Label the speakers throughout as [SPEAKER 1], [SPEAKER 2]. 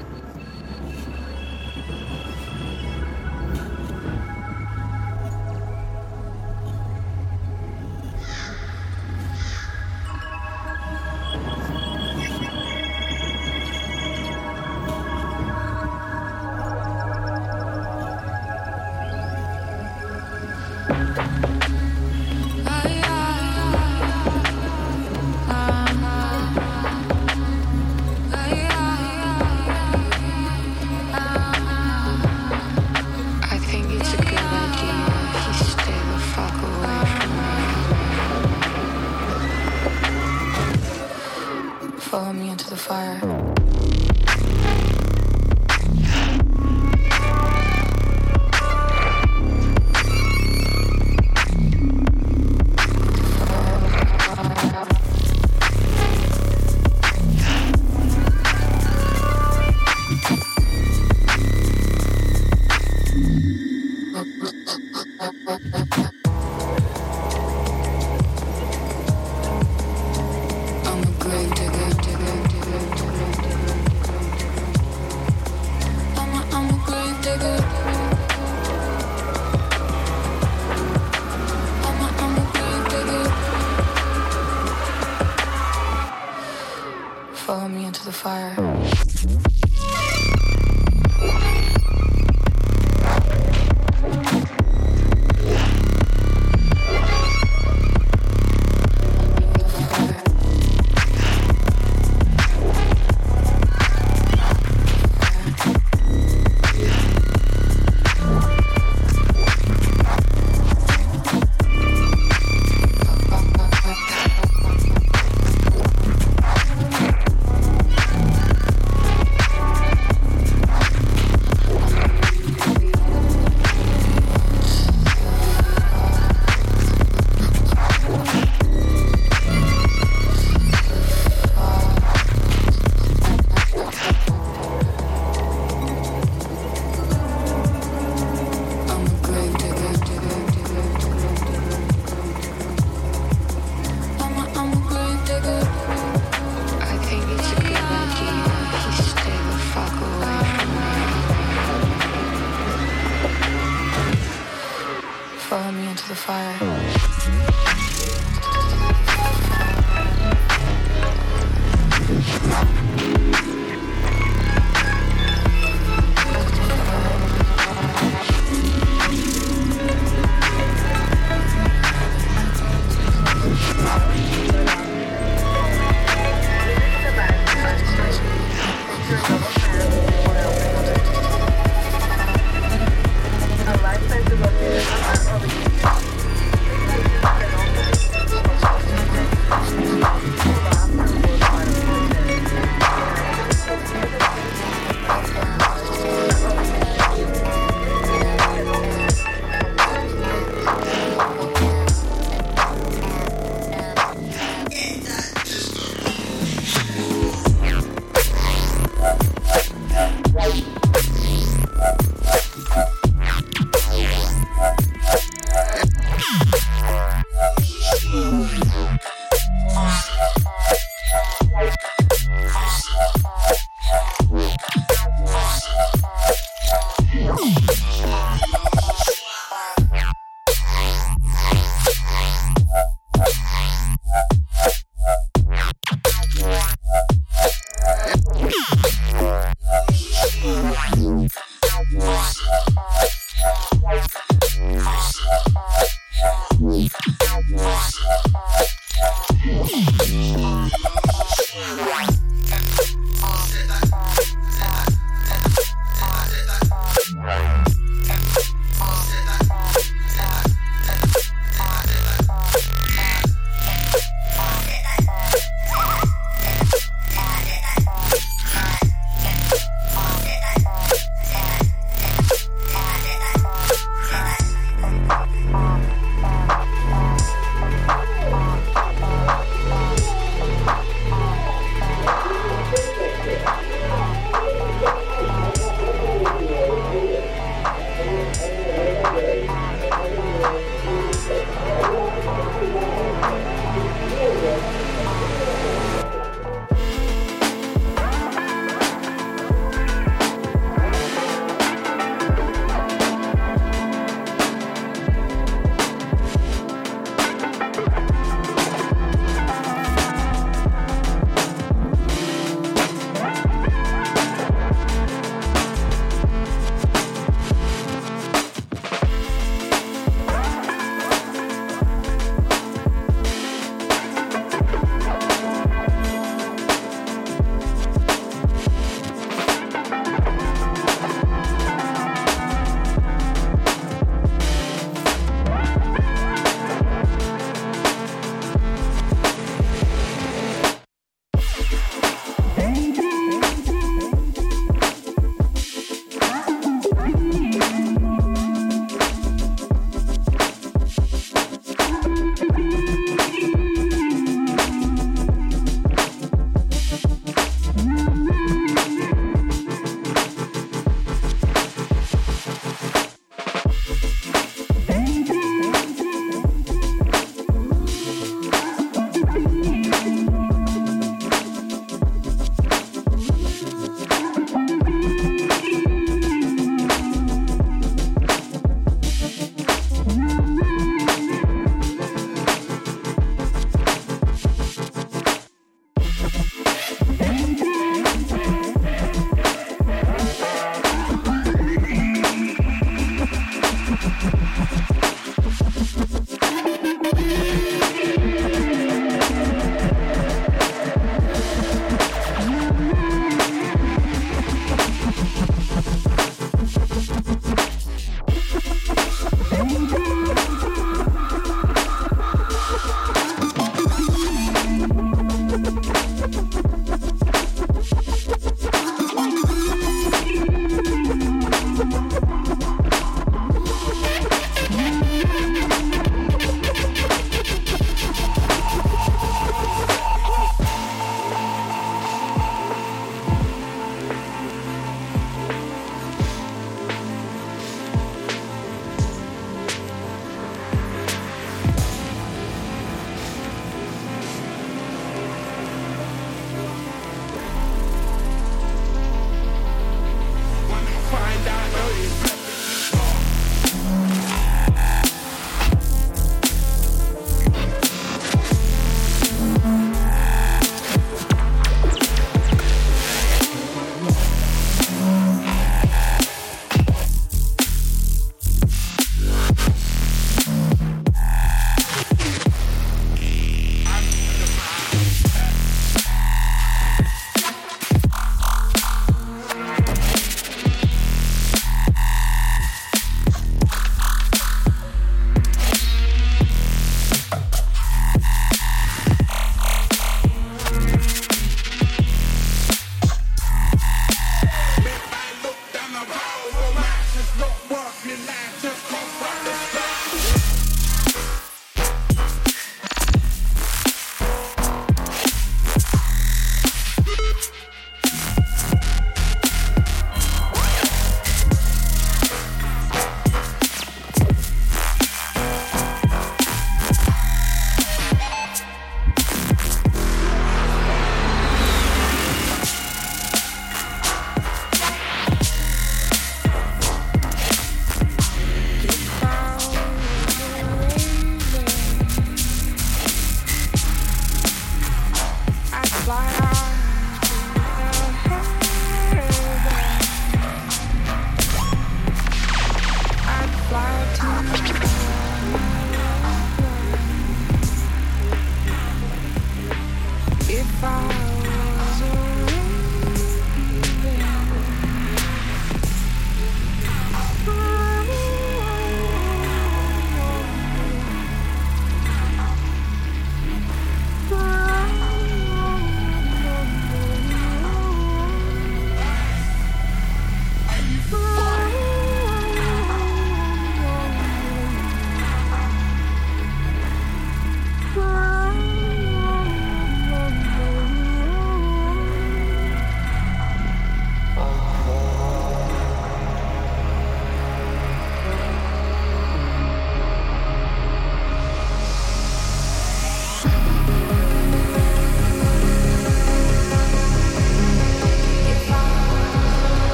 [SPEAKER 1] Thank you.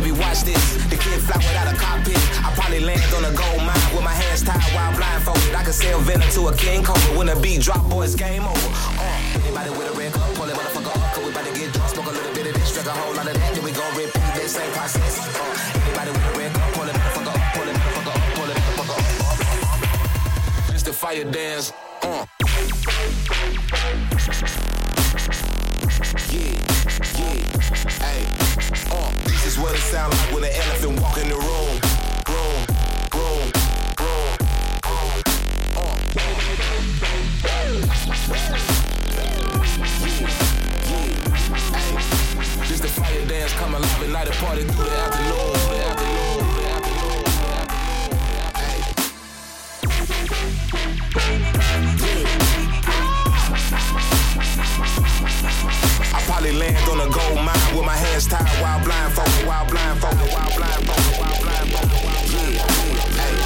[SPEAKER 2] Baby, watch this. The kid fly without a cockpit. I probably land on a gold mine with my hands tied while blindfolded. I can sell venom to a king cobra when the beat drop, boys, game over. Uh, anybody with a red cup, pull that motherfucker up, cause we about to get drunk, smoke a little bit of this, drink a whole lot of that, then we gon' repeat that same process. Uh, anybody with a red cup, pull that motherfucker up, pull that motherfucker up, pull that motherfucker up. It's the fire dance. It sound like when an elephant walk in the room. Room, room, room. Hey, this the fire dance, come alive at night and party through. The afternoon, my hands tied while blindfolded, while blindfolded, while blindfolded, while blindfolded. Yeah, hey.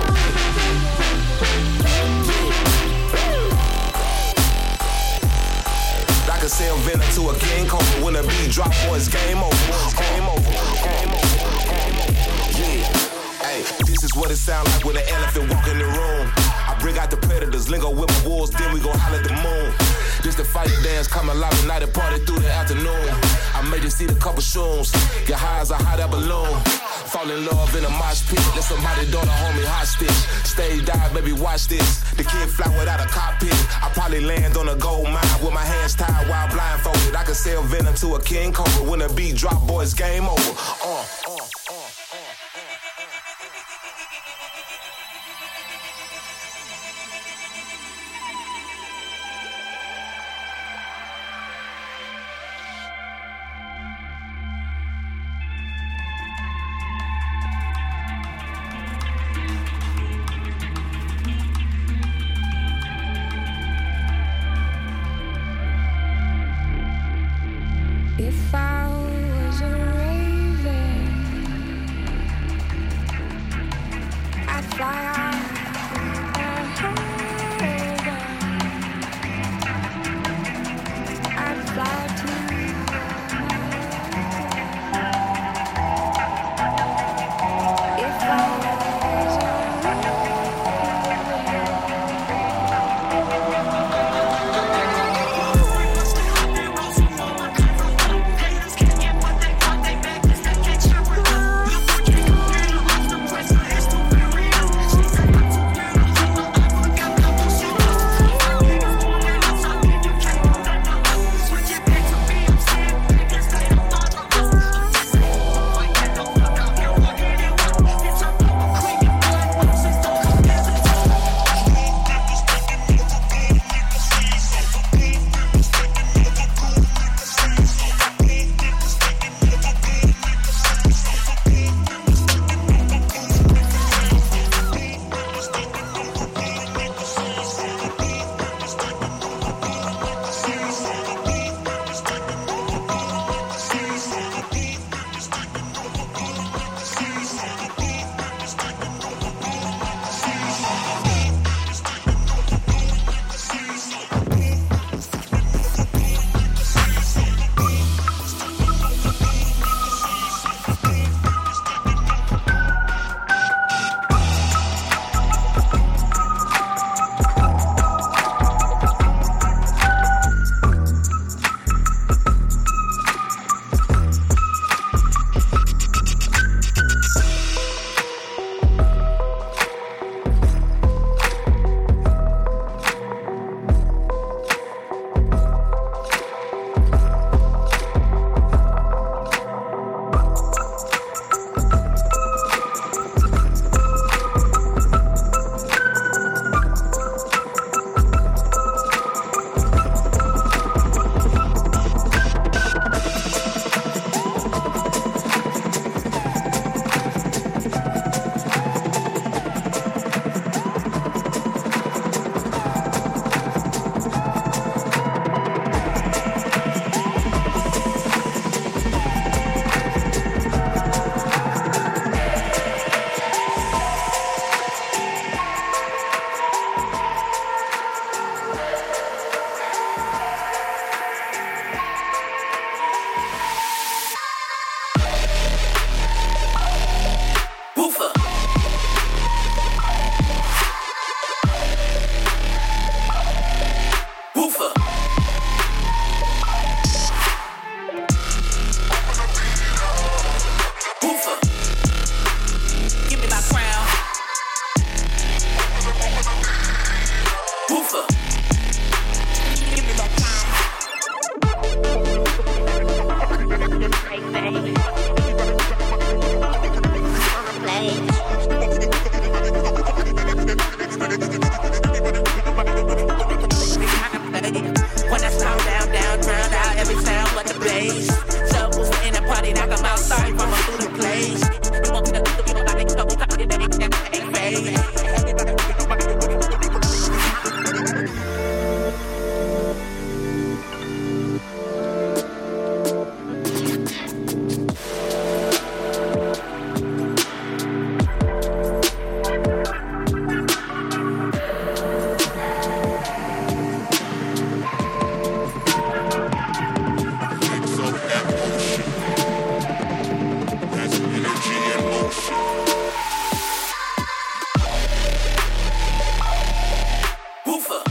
[SPEAKER 2] I can sell venom to a king cobra when the beat drop, boy, it's game over. Game over. Game over. Game over. Yeah. Hey, this is what it sound like when an elephant walk in the room. I bring out the predators, lingo with my wolves, then we gon' holler at the moon. This the fire dance, come alive at night and party through the afternoon. I made you see the couple shrooms, get high as a hot air balloon. Fall in love in a mosh pit, let somebody daughter hold me hostage. Stay die, baby, watch this. The kid fly without a cockpit. I probably land on a gold mine with my hands tied while blindfolded. I can sell venom to a king cobra when the beat drop, boys, game over. Uh.
[SPEAKER 1] over.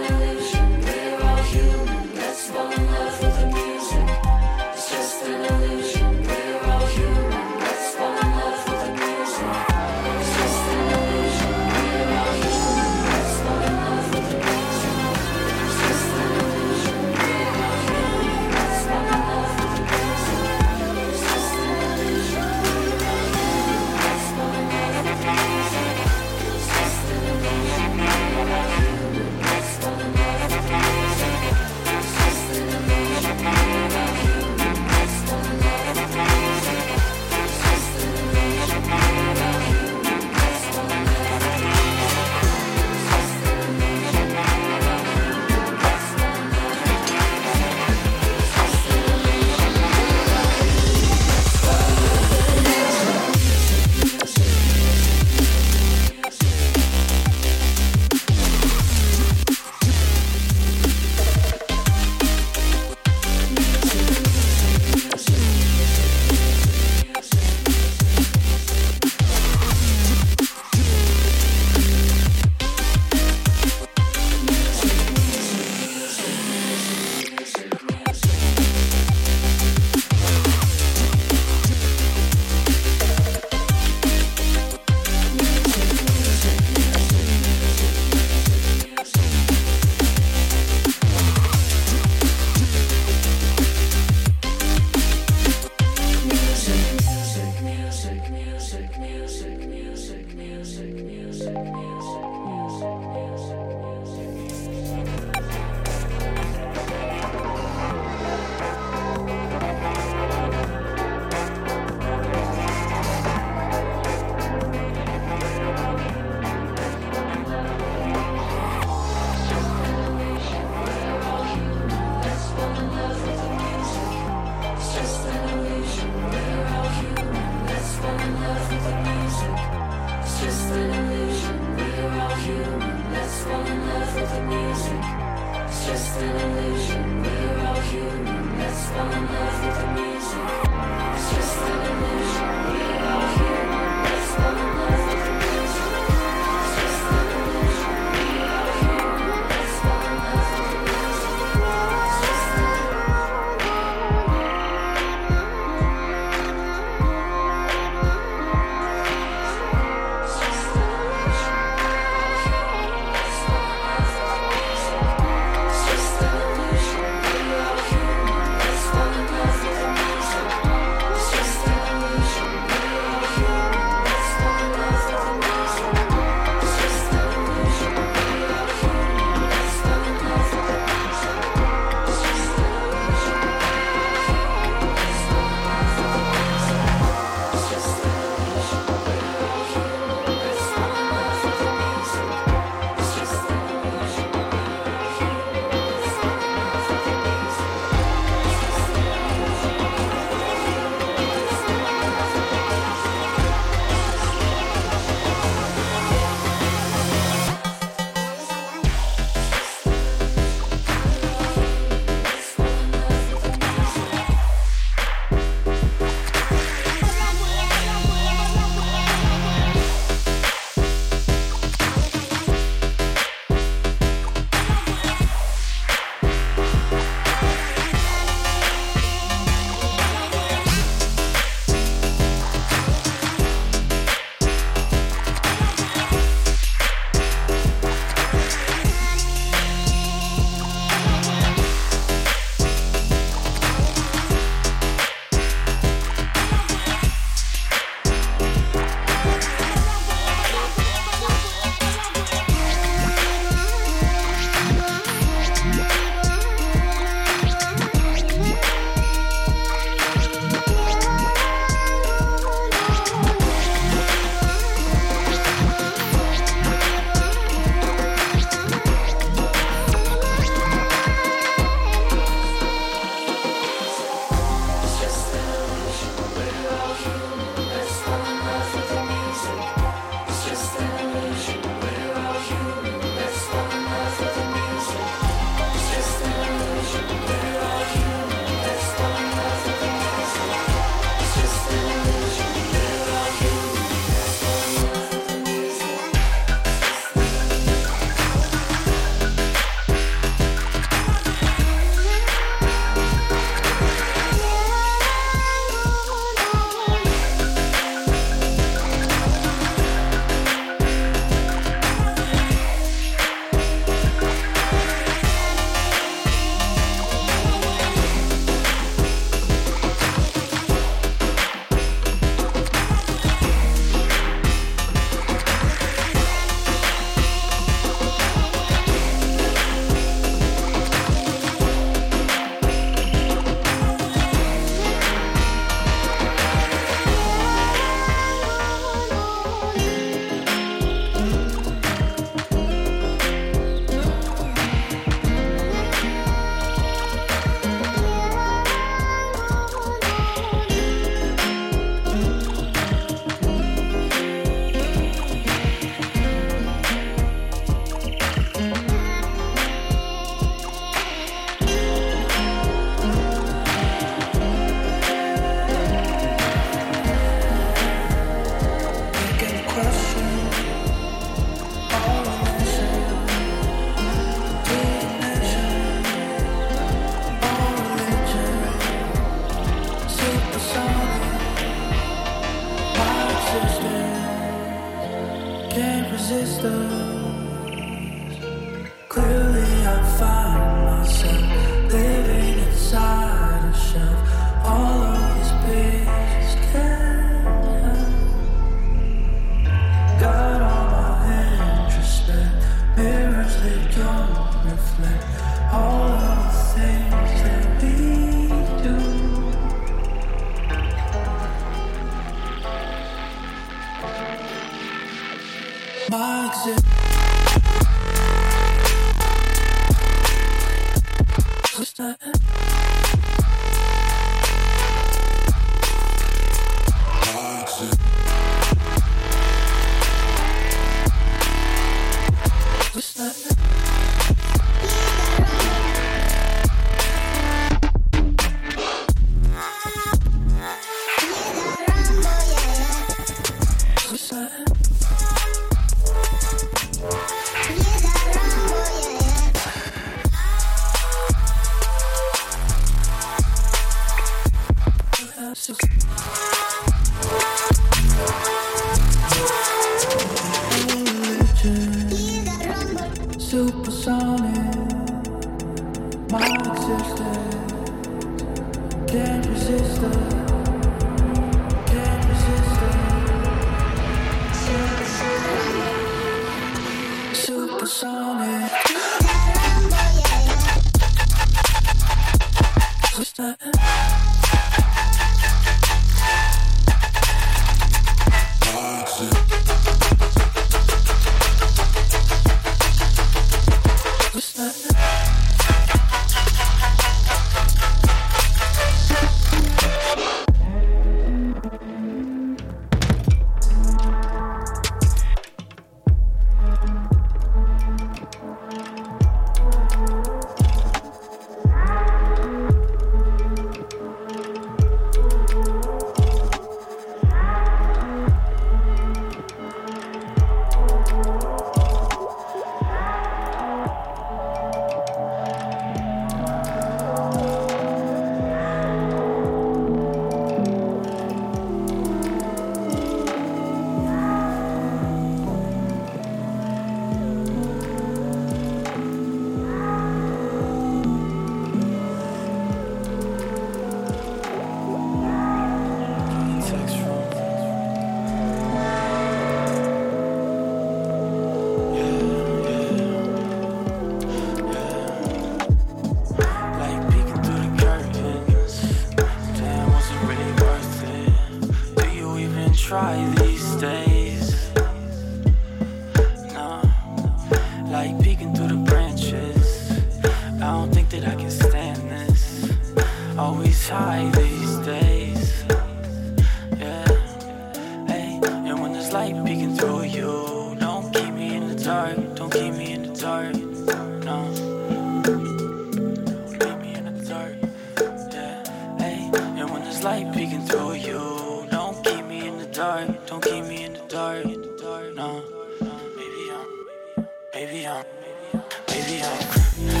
[SPEAKER 3] Baby, I'm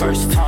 [SPEAKER 4] first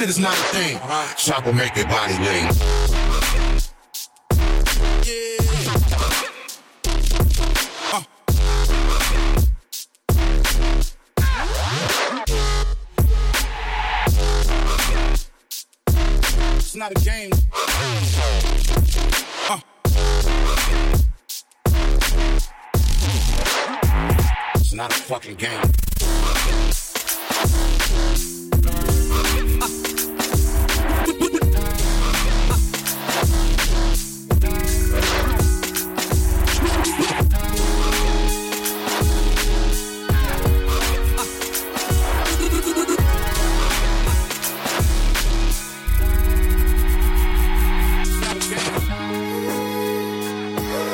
[SPEAKER 4] shit is not a thing. Uh-huh. Chopper make your body lean.
[SPEAKER 5] Bye.